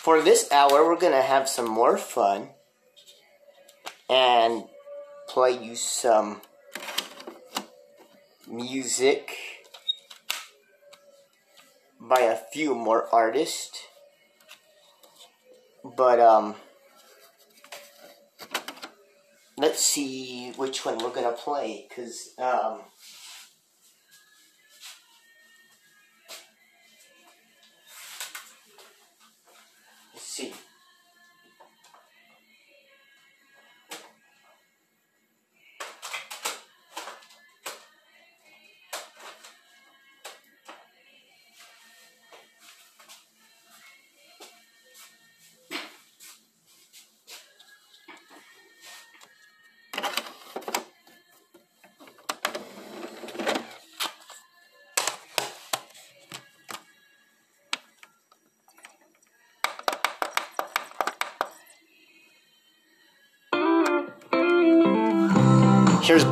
for this hour, we're gonna have some more fun and play you some music by a few more artists. But, um, let's see which one we're gonna play, because, um,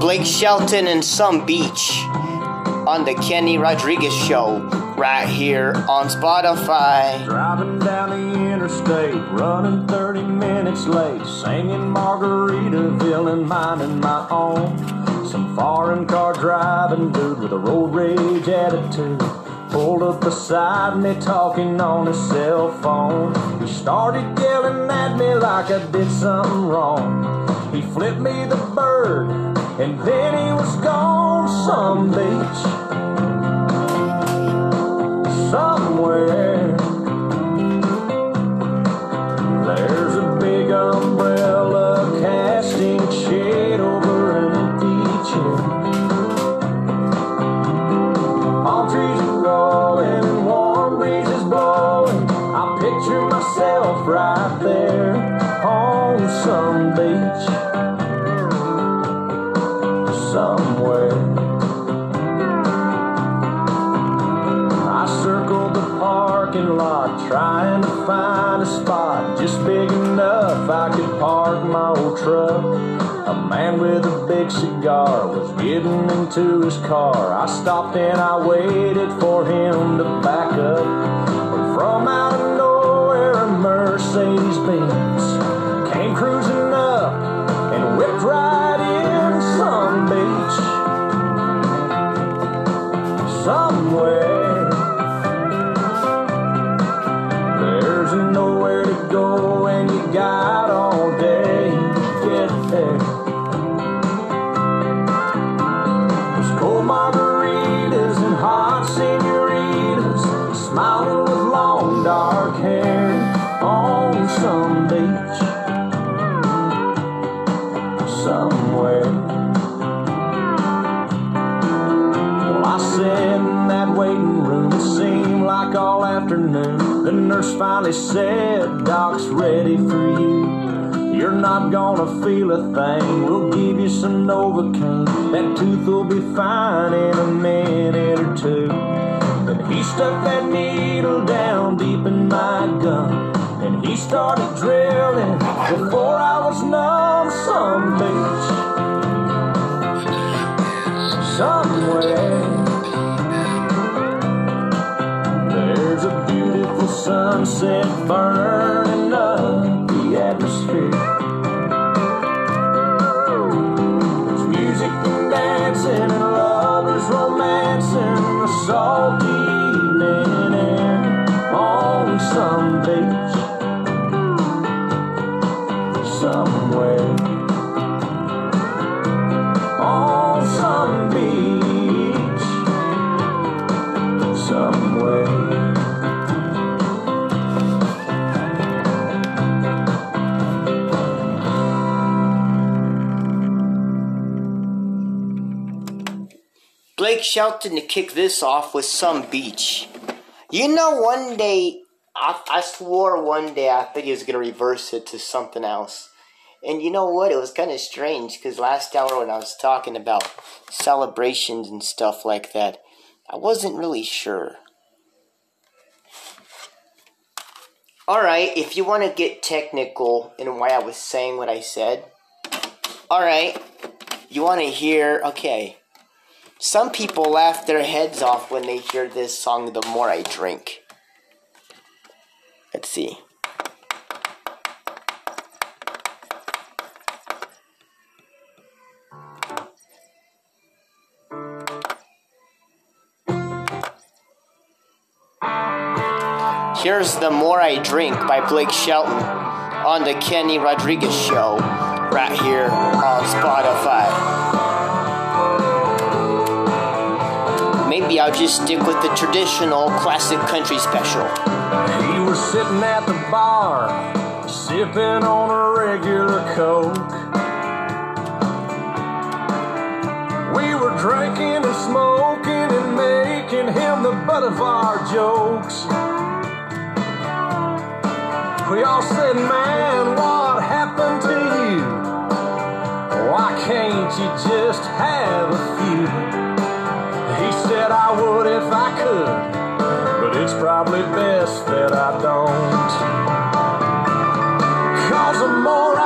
Blake Shelton and Some Beach on the Kenny Rodriguez Show right here on Spotify. Driving down the interstate, running 30 minutes late, singing Margaritaville and minding my own. Some foreign car driving dude with a road rage attitude pulled up beside me talking on his cell phone. He started yelling at me like I did something wrong. He flipped me the bird and then he was gone some beach with a big cigar was getting into his car. I stopped and I waited for him to back up. From out of nowhere, a Mercedes Benz finally said, Doc's ready for you. You're not gonna feel a thing. We'll give you some Novocaine. That tooth will be fine in a minute or two. Then he stuck that needle down deep in my gum. And he started drilling before I sunset burning Shelton to kick this off with some beach. You know, one day, I, I swore one day I thought he was going to reverse it to something else. And you know what? It was kind of strange because last hour when I was talking about celebrations and stuff like that, I wasn't really sure. Alright, if you want to get technical in why I was saying what I said, alright, you want to hear, okay. Some people laugh their heads off when they hear this song, The More I Drink. Let's see. Here's The More I Drink by Blake Shelton on The Kenny Rodriguez Show, right here on Spotify. I'll just stick with the traditional classic country special. He was sitting at the bar, sipping on a regular Coke. We were drinking and smoking and making him the butt of our jokes. We all said, Man, what happened to you? Why can't you just have a I would if I could, but it's probably best that I don't. Cause the more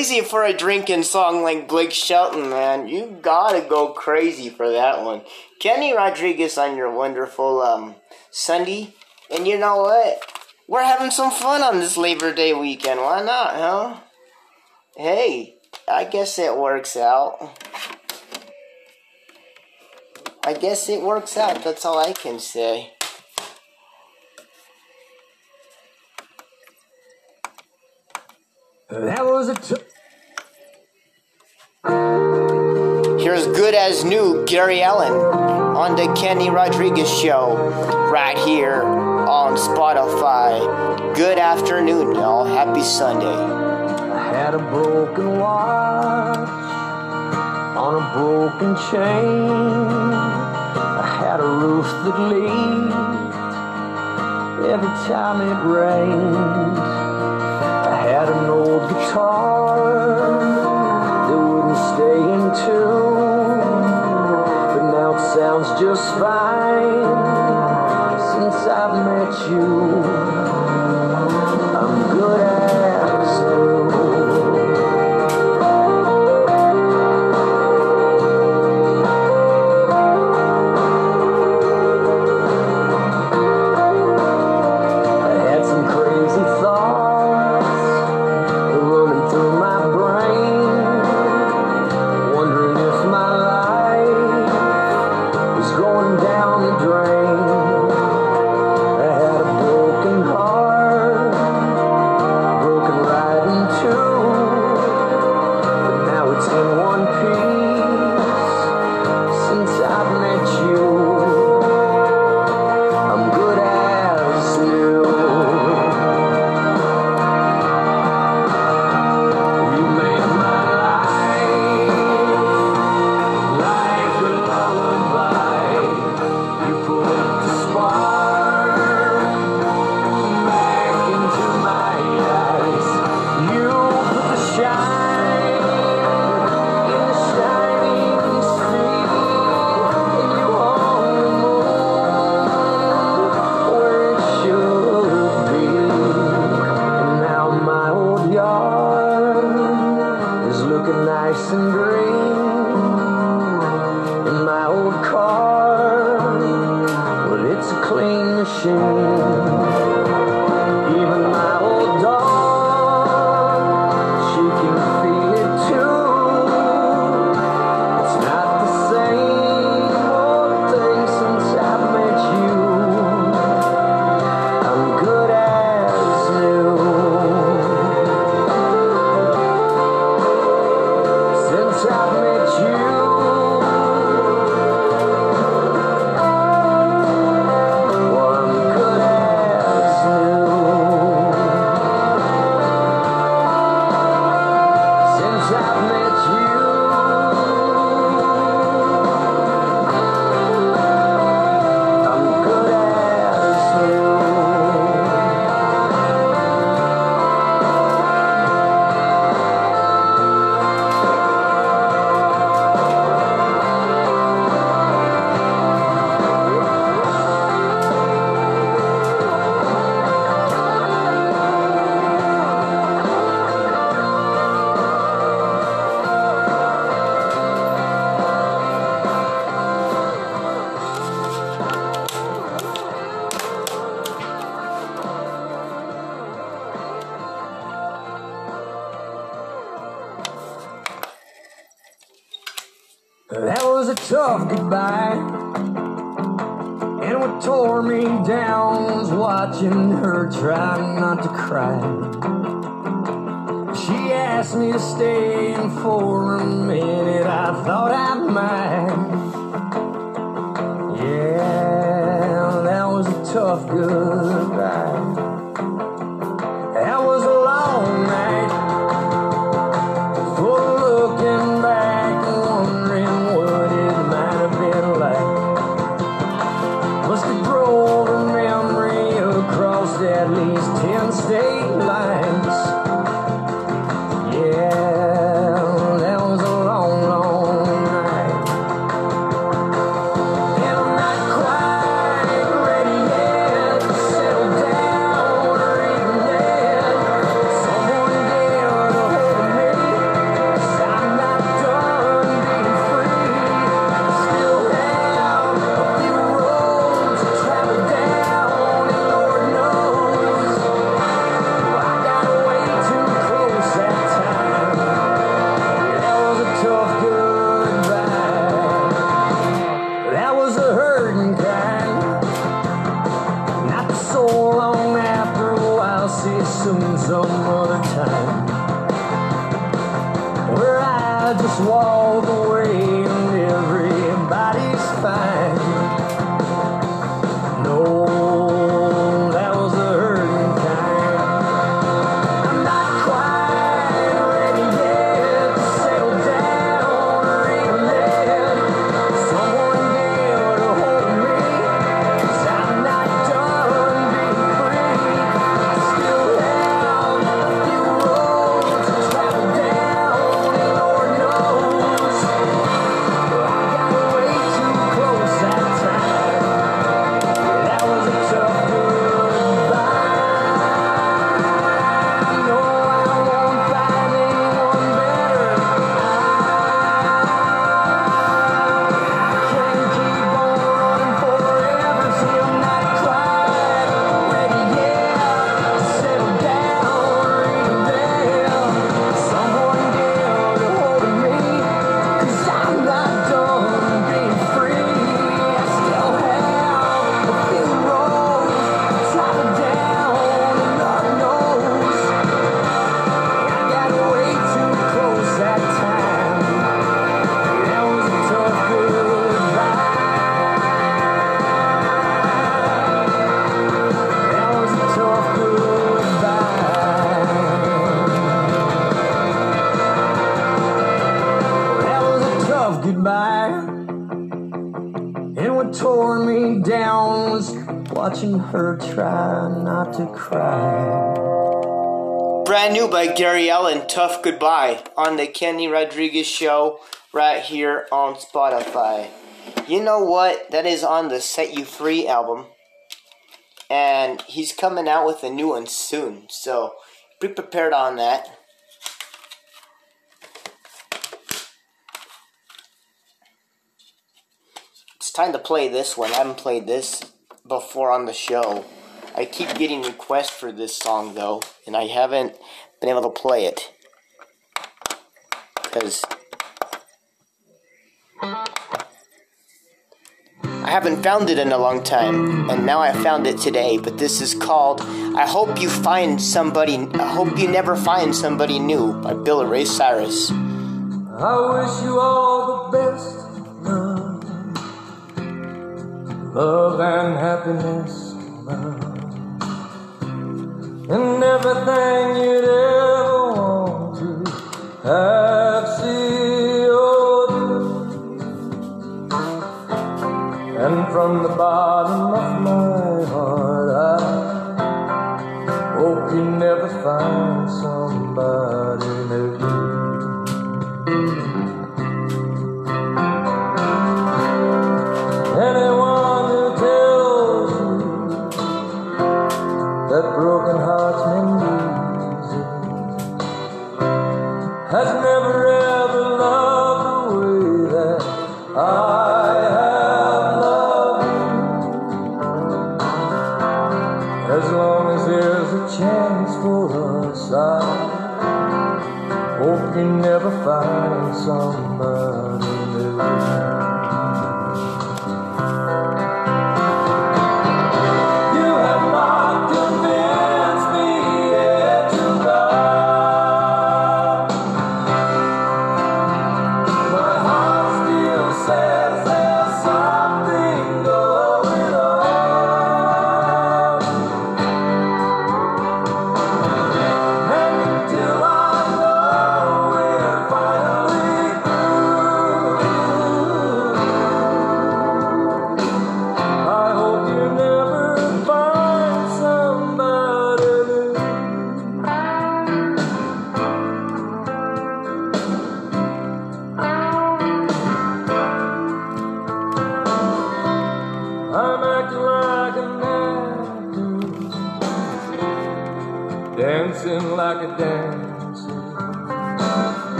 crazy for a drinking song like Blake Shelton, man. You gotta go crazy for that one. Kenny Rodriguez on your wonderful um, Sunday. And you know what? We're having some fun on this Labor Day weekend. Why not, huh? Hey, I guess it works out. I guess it works out. That's all I can say. That was a t- Here's good as new Gary Allan on the Kenny Rodriguez Show right here on Spotify. Good afternoon, y'all. Happy Sunday. I had a broken watch on a broken chain. I had a roof that leaked every time it rained. I had an old guitar just fine since I've met you. see soon some other time. Where I just walk away. Ariel Tough Goodbye on the Kenny Rodriguez Show right here on Spotify. You know what? That is on the Set You Free album. And he's coming out with a new one soon. So be prepared on that. It's time to play this one. I haven't played this before on the show. I keep getting requests for this song though, and I haven't been able to play it. Because I haven't found it in a long time, and now I found it today. But this is called I Hope You Find Somebody, I Hope You Never Find Somebody New by Billy Ray Cyrus. I wish you all the best. Love, love and happiness. Love and everything you'd ever want to have, see, do. And from the bottom of my heart, I hope you never find somebody. find somebody new.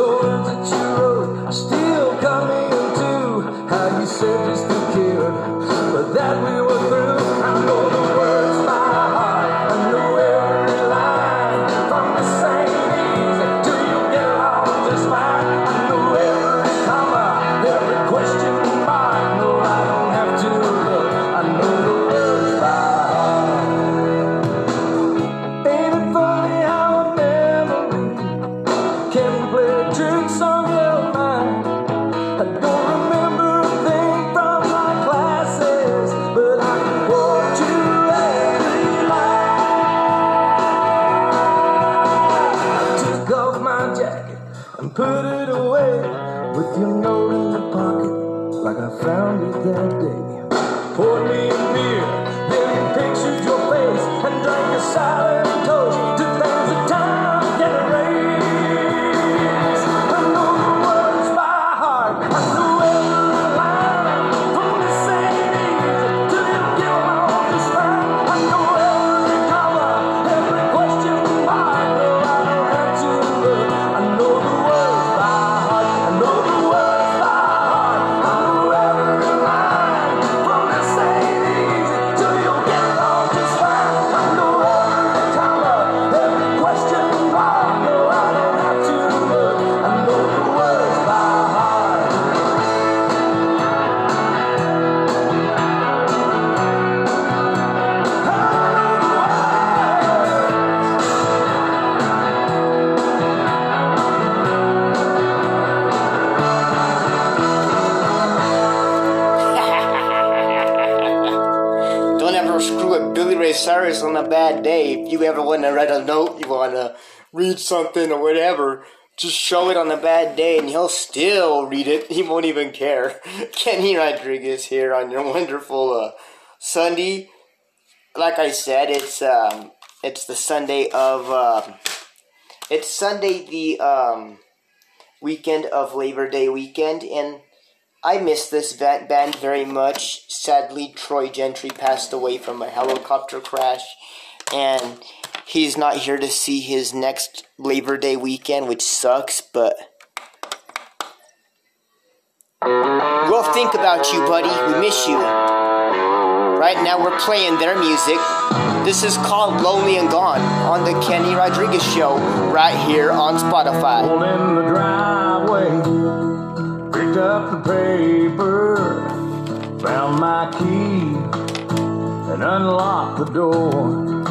Lord, that you're On a bad day, if you ever want to write a note, you want to read something or whatever, just show it on a bad day and he'll still read it. He won't even care. Kenny Rodriguez here on your wonderful uh, Sunday. Like I said, it's um, it's the Sunday of uh, it's Sunday the um, weekend of Labor Day weekend and I miss this band very much. Sadly, Troy Gentry passed away from a helicopter crash, and he's not here to see his next Labor Day weekend, which sucks, but. We'll think about you, buddy. We miss you. Right now, we're playing their music. This is called Lonely and Gone on The Kenny Rodriguez Show, right here on Spotify picked up the paper, found my key, and unlocked the door.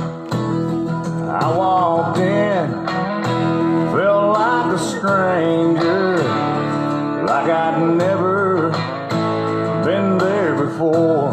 I walked in, felt like a stranger, like I'd never been there before.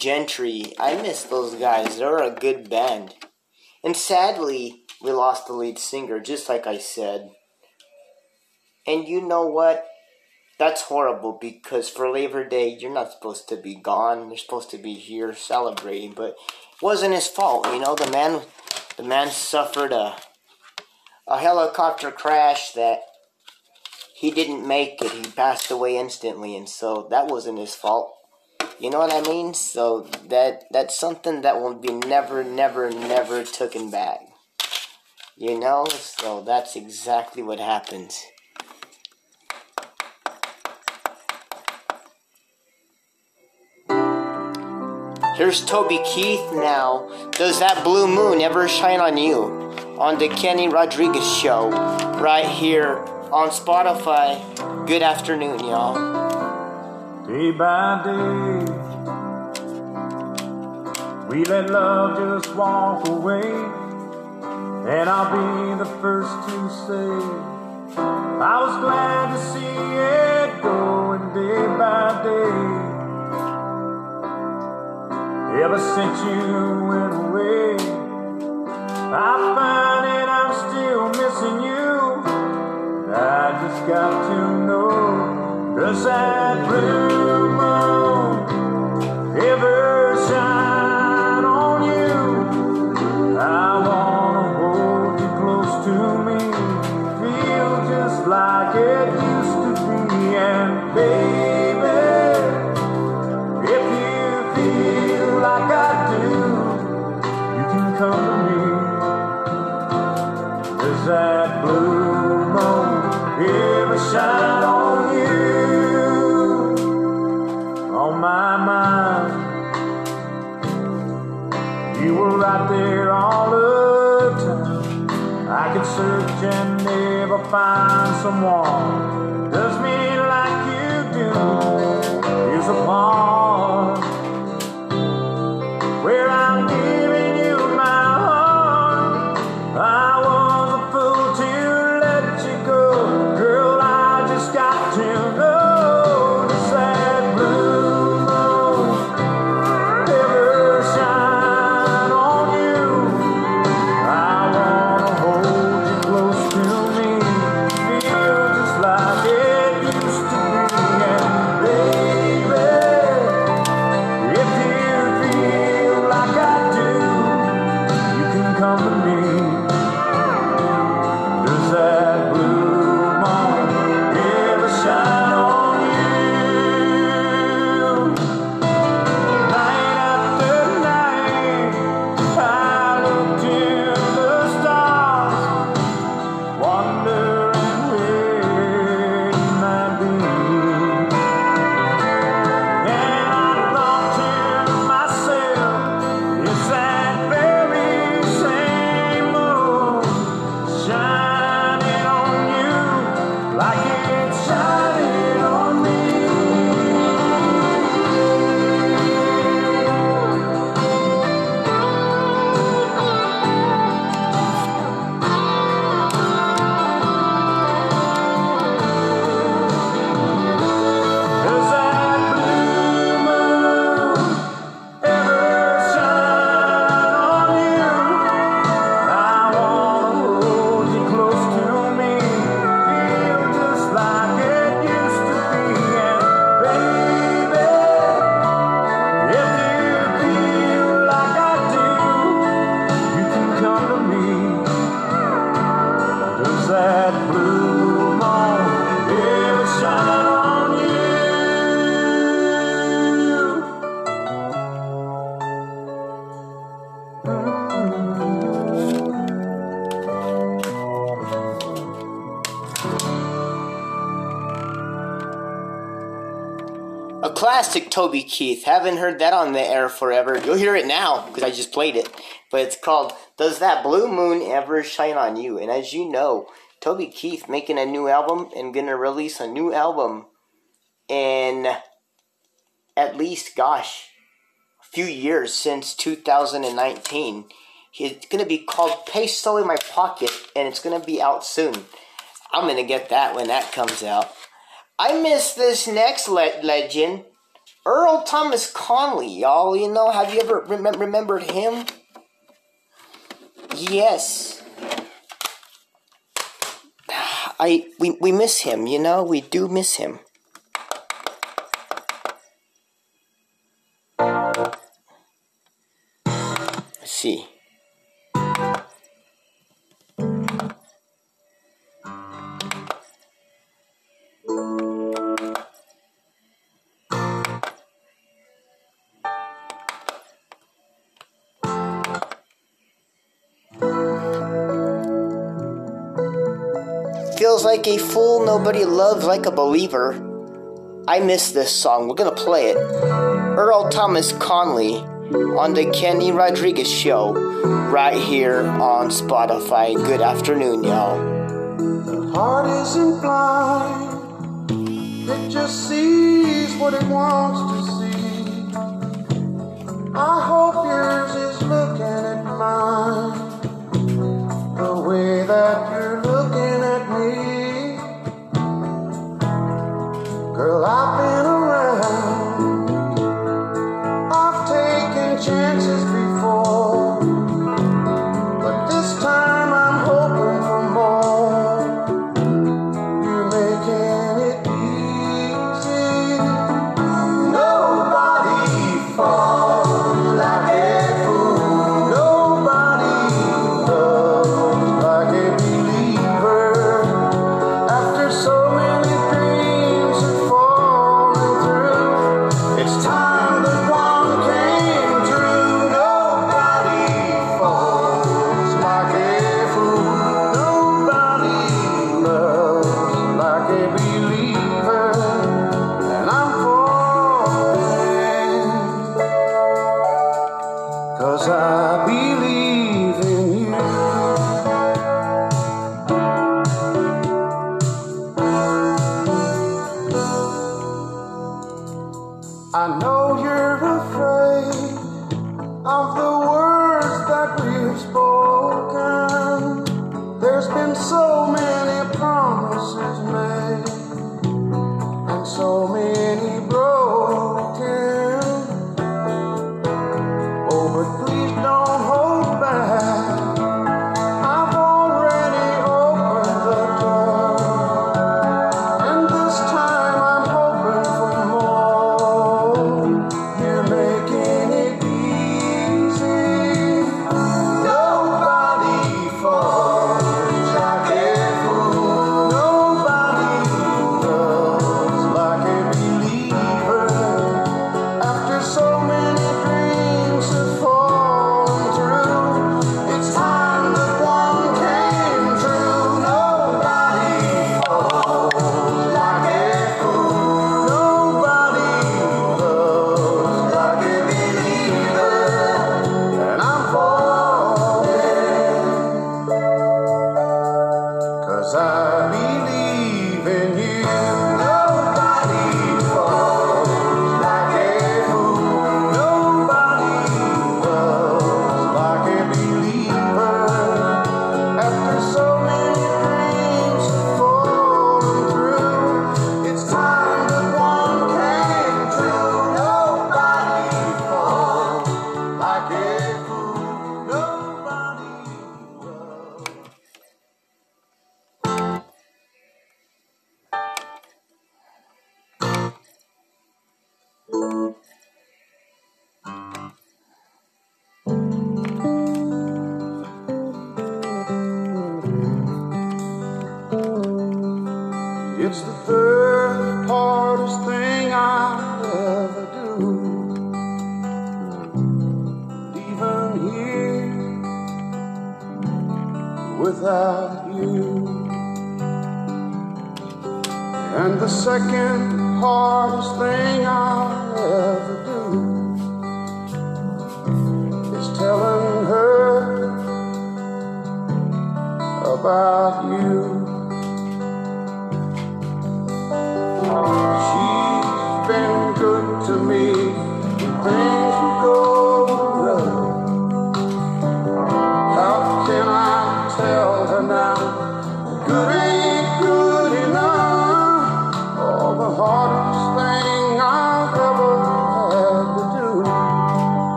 Gentry. I miss those guys. They're a good band. And sadly, we lost the lead singer, just like I said. And you know what? That's horrible because for Labor Day, you're not supposed to be gone. You're supposed to be here celebrating, but it wasn't his fault. You know, the man, the man suffered a, a helicopter crash that he didn't make it. He passed away instantly, and so that wasn't his fault. You know what I mean? So that that's something that will be never, never, never taken back. You know? So that's exactly what happens. Here's Toby Keith now. Does that blue moon ever shine on you? On the Kenny Rodriguez show, right here on Spotify. Good afternoon, y'all. Day by day, we let love just walk away, and I'll be the first to say I was glad to see it going day by day. Ever since you went away, I find that I'm still missing you. I just got to know, does that blue find Toby Keith. Haven't heard that on the air forever. You'll hear it now because I just played it. But it's called Does That Blue Moon Ever Shine on You? And as you know, Toby Keith making a new album and gonna release a new album in at least, gosh, a few years since 2019. It's gonna be called Peso in My Pocket and it's gonna be out soon. I'm gonna get that when that comes out. I miss this next le- legend. Earl Thomas Conley, y'all. You know, have you ever rem- remembered him? Yes. I we we miss him, you know. We do miss him. like a fool nobody loves like a believer. I miss this song. We're gonna play it. Earl Thomas Conley on the Kenny Rodriguez Show, right here on Spotify. Good afternoon, y'all. The heart isn't blind, it just sees what it wants to see. I hope yours is looking at mine the way that you. Girl, I've been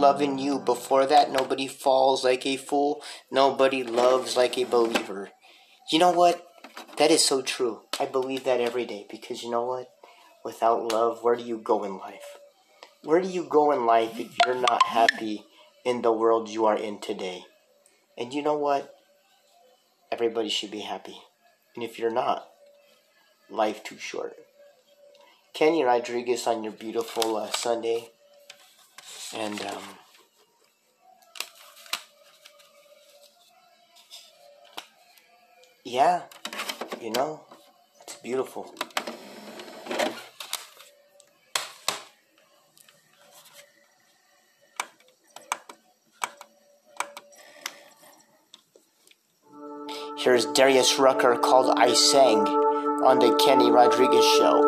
loving you before that. Nobody falls like a fool. Nobody loves like a believer. You know what? That is so true. I believe that every day because you know what? Without love, where do you go in life? Where do you go in life if you're not happy in the world you are in today? And you know what? Everybody should be happy. And if you're not, life too short. Kenny Rodriguez on your beautiful uh, Sunday. And um, yeah, you know, it's beautiful. Here's Darius Rucker called I Sang on the Kenny Rodriguez show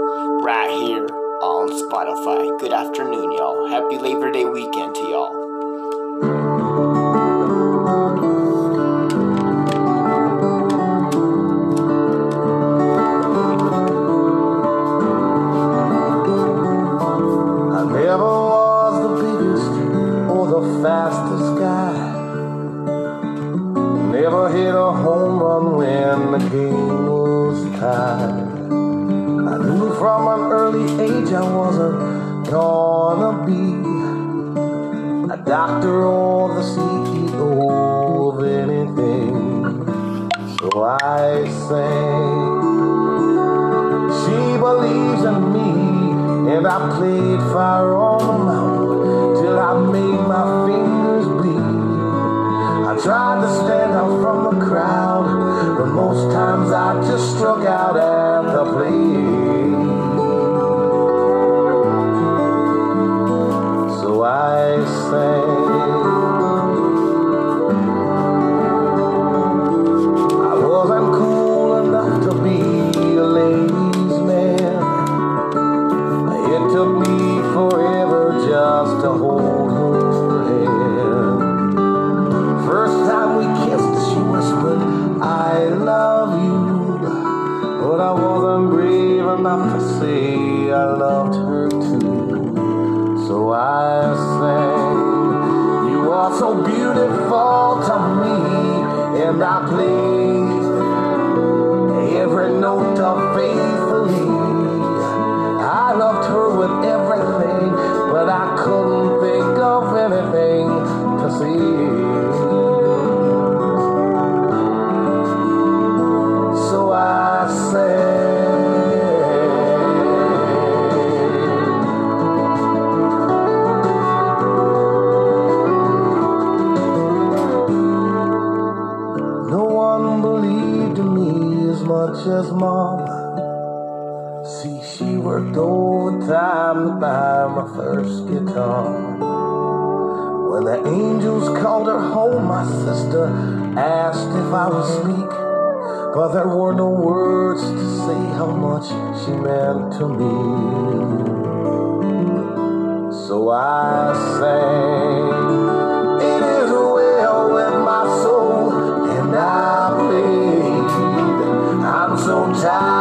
right here on Spotify. Good afternoon, y'all. Happy Labor Day weekend to y'all. struck out.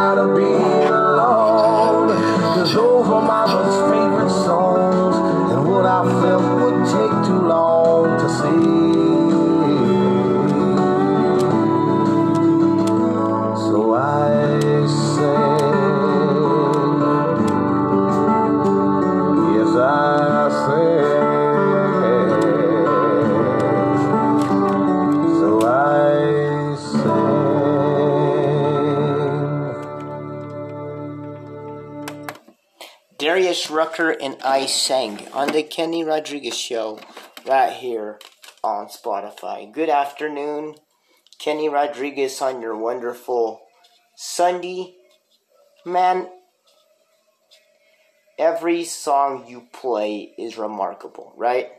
gotta be. Chris Rucker and I sang on the Kenny Rodriguez show right here on Spotify. Good afternoon, Kenny Rodriguez on your wonderful Sunday. Man, every song you play is remarkable, right?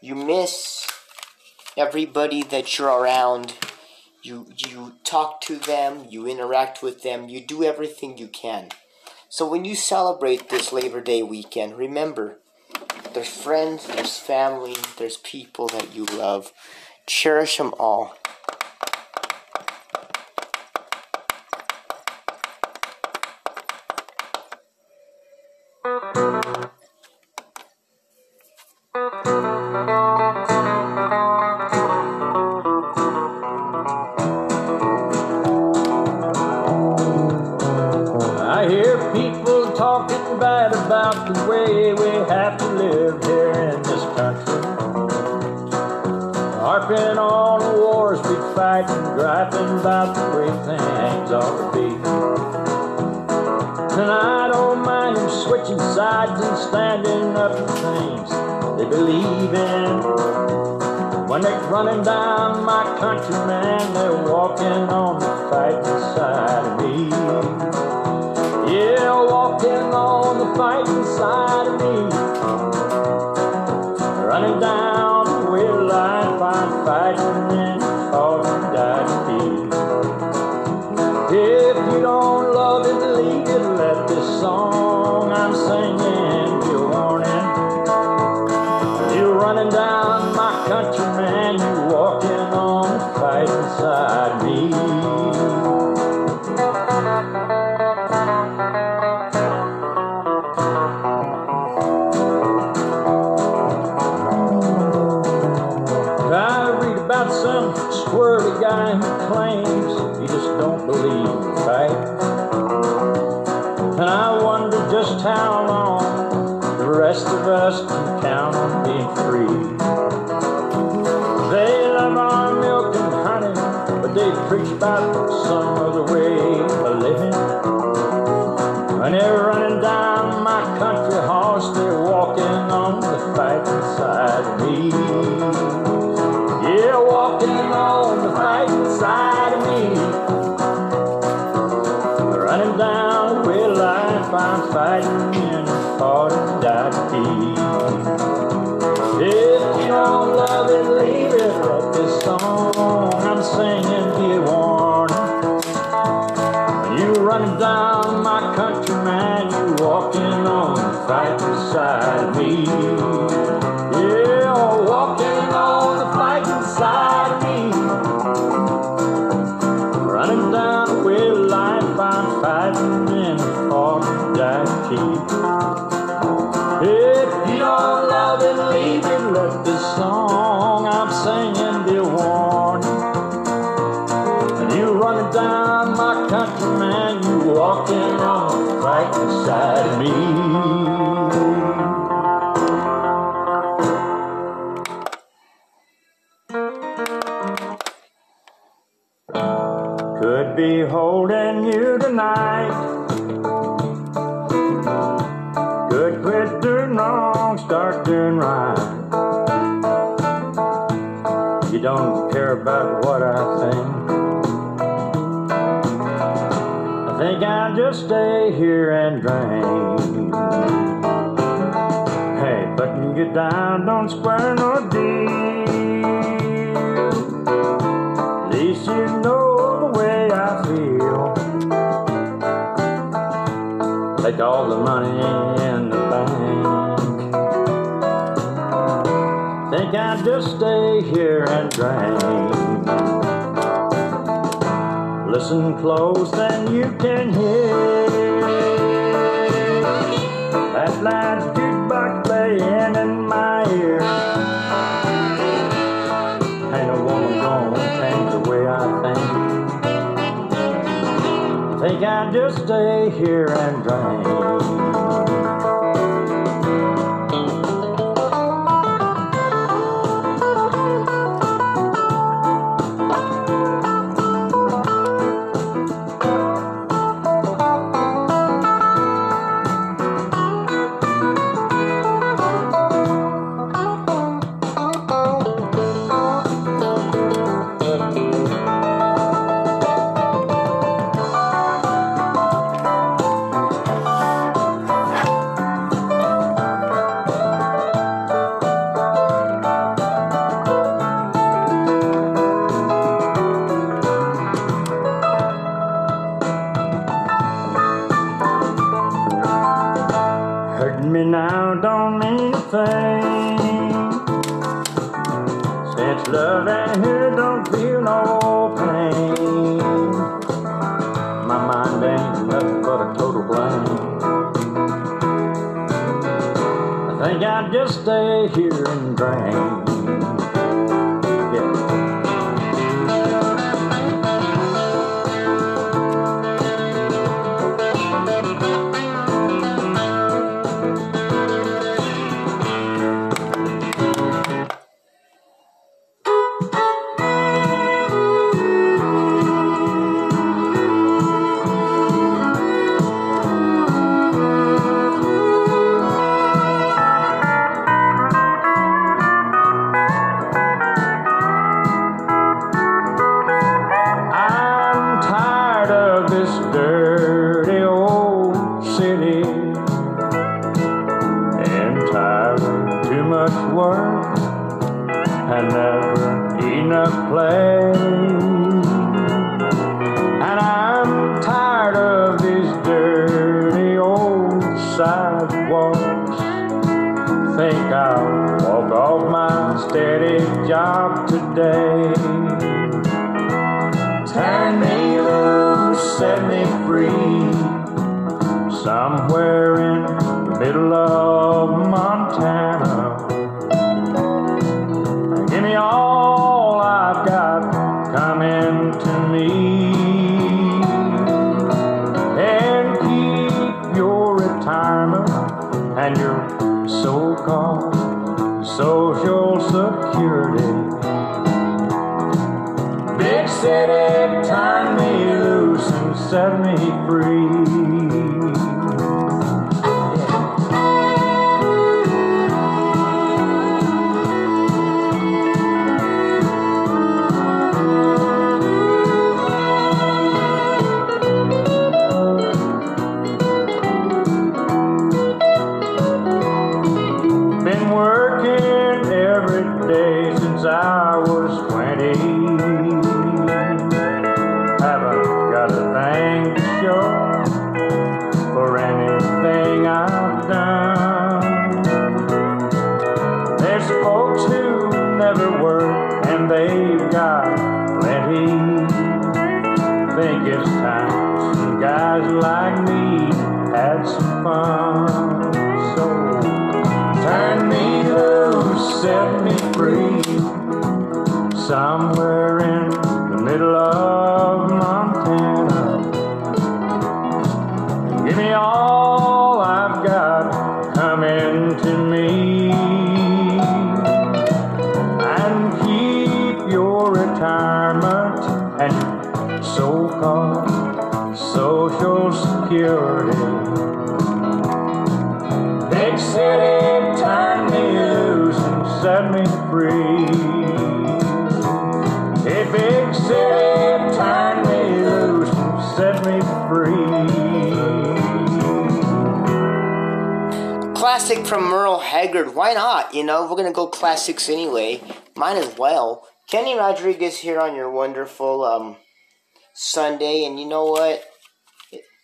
You miss everybody that you're around. You you talk to them, you interact with them, you do everything you can. So when you celebrate this Labor Day weekend, remember there's friends, there's family, there's people that you love. Cherish them all. Sides and standing up for things they believe in. When they're running down my countrymen, they're walking on the fighting side of me. Yeah, walking on the fighting side of me. Running down. how long the rest of us can count on being free. They love our milk and honey, but they preach about the sun. right beside me. here and drink. Hey, button get down, don't square no deal. At least you know the way I feel. Take all the money in the bank. Think I'd just stay here and drink. Listen close and you can hear. That loud jukebox playing in my ear. Ain't no woman gonna change the way I think. Think I'd just stay here and drink. Classic from Merle Haggard. Why not? You know, we're gonna go classics anyway. Might as well. Kenny Rodriguez here on your wonderful um, Sunday, and you know what?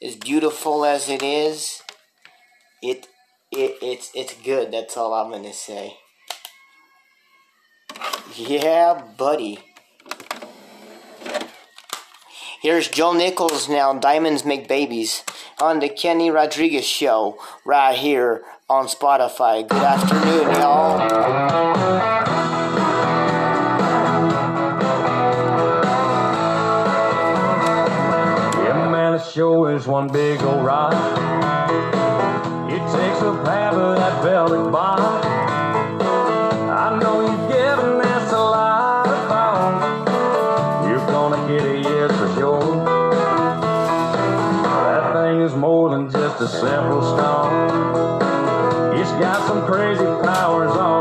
As beautiful as it is, it it it's it's good. That's all I'm gonna say. Yeah, buddy. Here's Joe Nichols now. Diamonds make babies on the Kenny Rodriguez show right here on Spotify. Good afternoon, y'all. Show is one big old ride. It takes a half of that velvet bond. I know you've given this a lot of thought. You're gonna get a yes for sure. That thing is more than just a simple stone. Some crazy powers all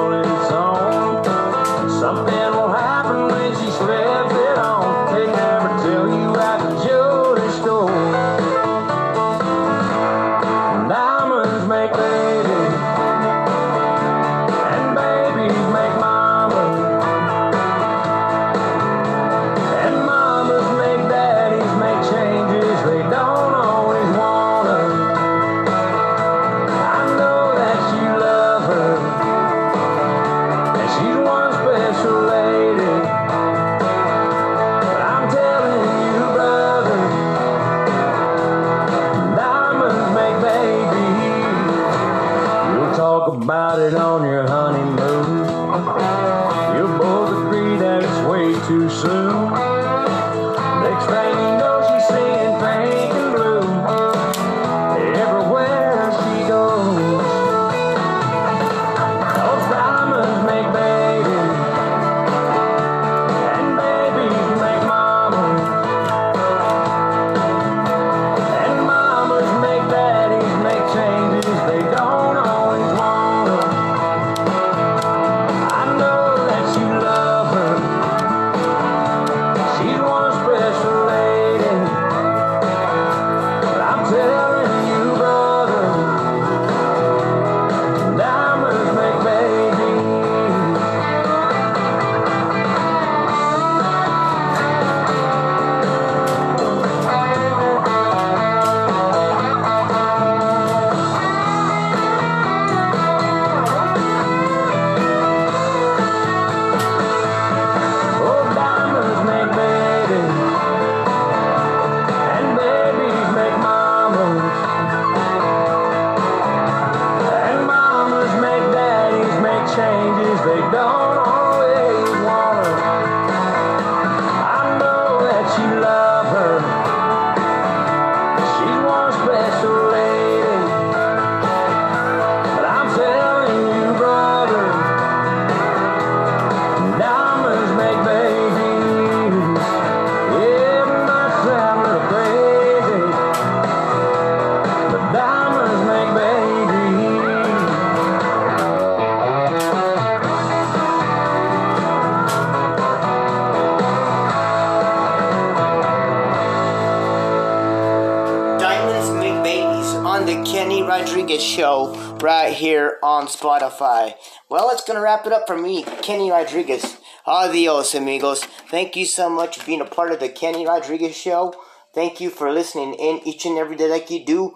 Show right here on Spotify. Well, it's going to wrap it up for me, Kenny Rodriguez. Adios, amigos. Thank you so much for being a part of the Kenny Rodriguez Show. Thank you for listening in each and every day like you do.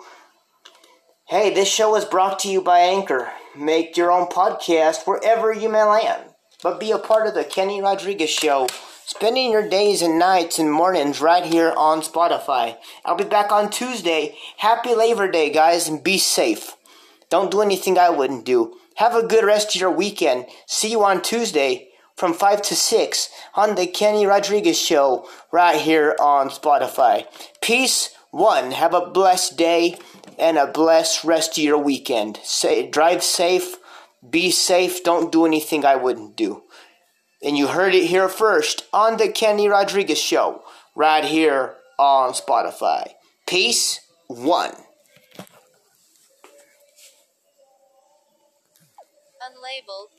Hey, this show is brought to you by Anchor. Make your own podcast wherever you may land. But be a part of the Kenny Rodriguez Show. Spending your days and nights and mornings right here on Spotify. I'll be back on Tuesday. Happy Labor Day, guys, and be safe. Don't do anything I wouldn't do. Have a good rest of your weekend. See you on Tuesday from 5 to 6 on the Kenny Rodriguez Show right here on Spotify. Peace. One, have a blessed day and a blessed rest of your weekend. Say, drive safe, be safe, don't do anything I wouldn't do. And you heard it here first on the Kenny Rodriguez Show, right here on Spotify. Peace. One. Unlabeled.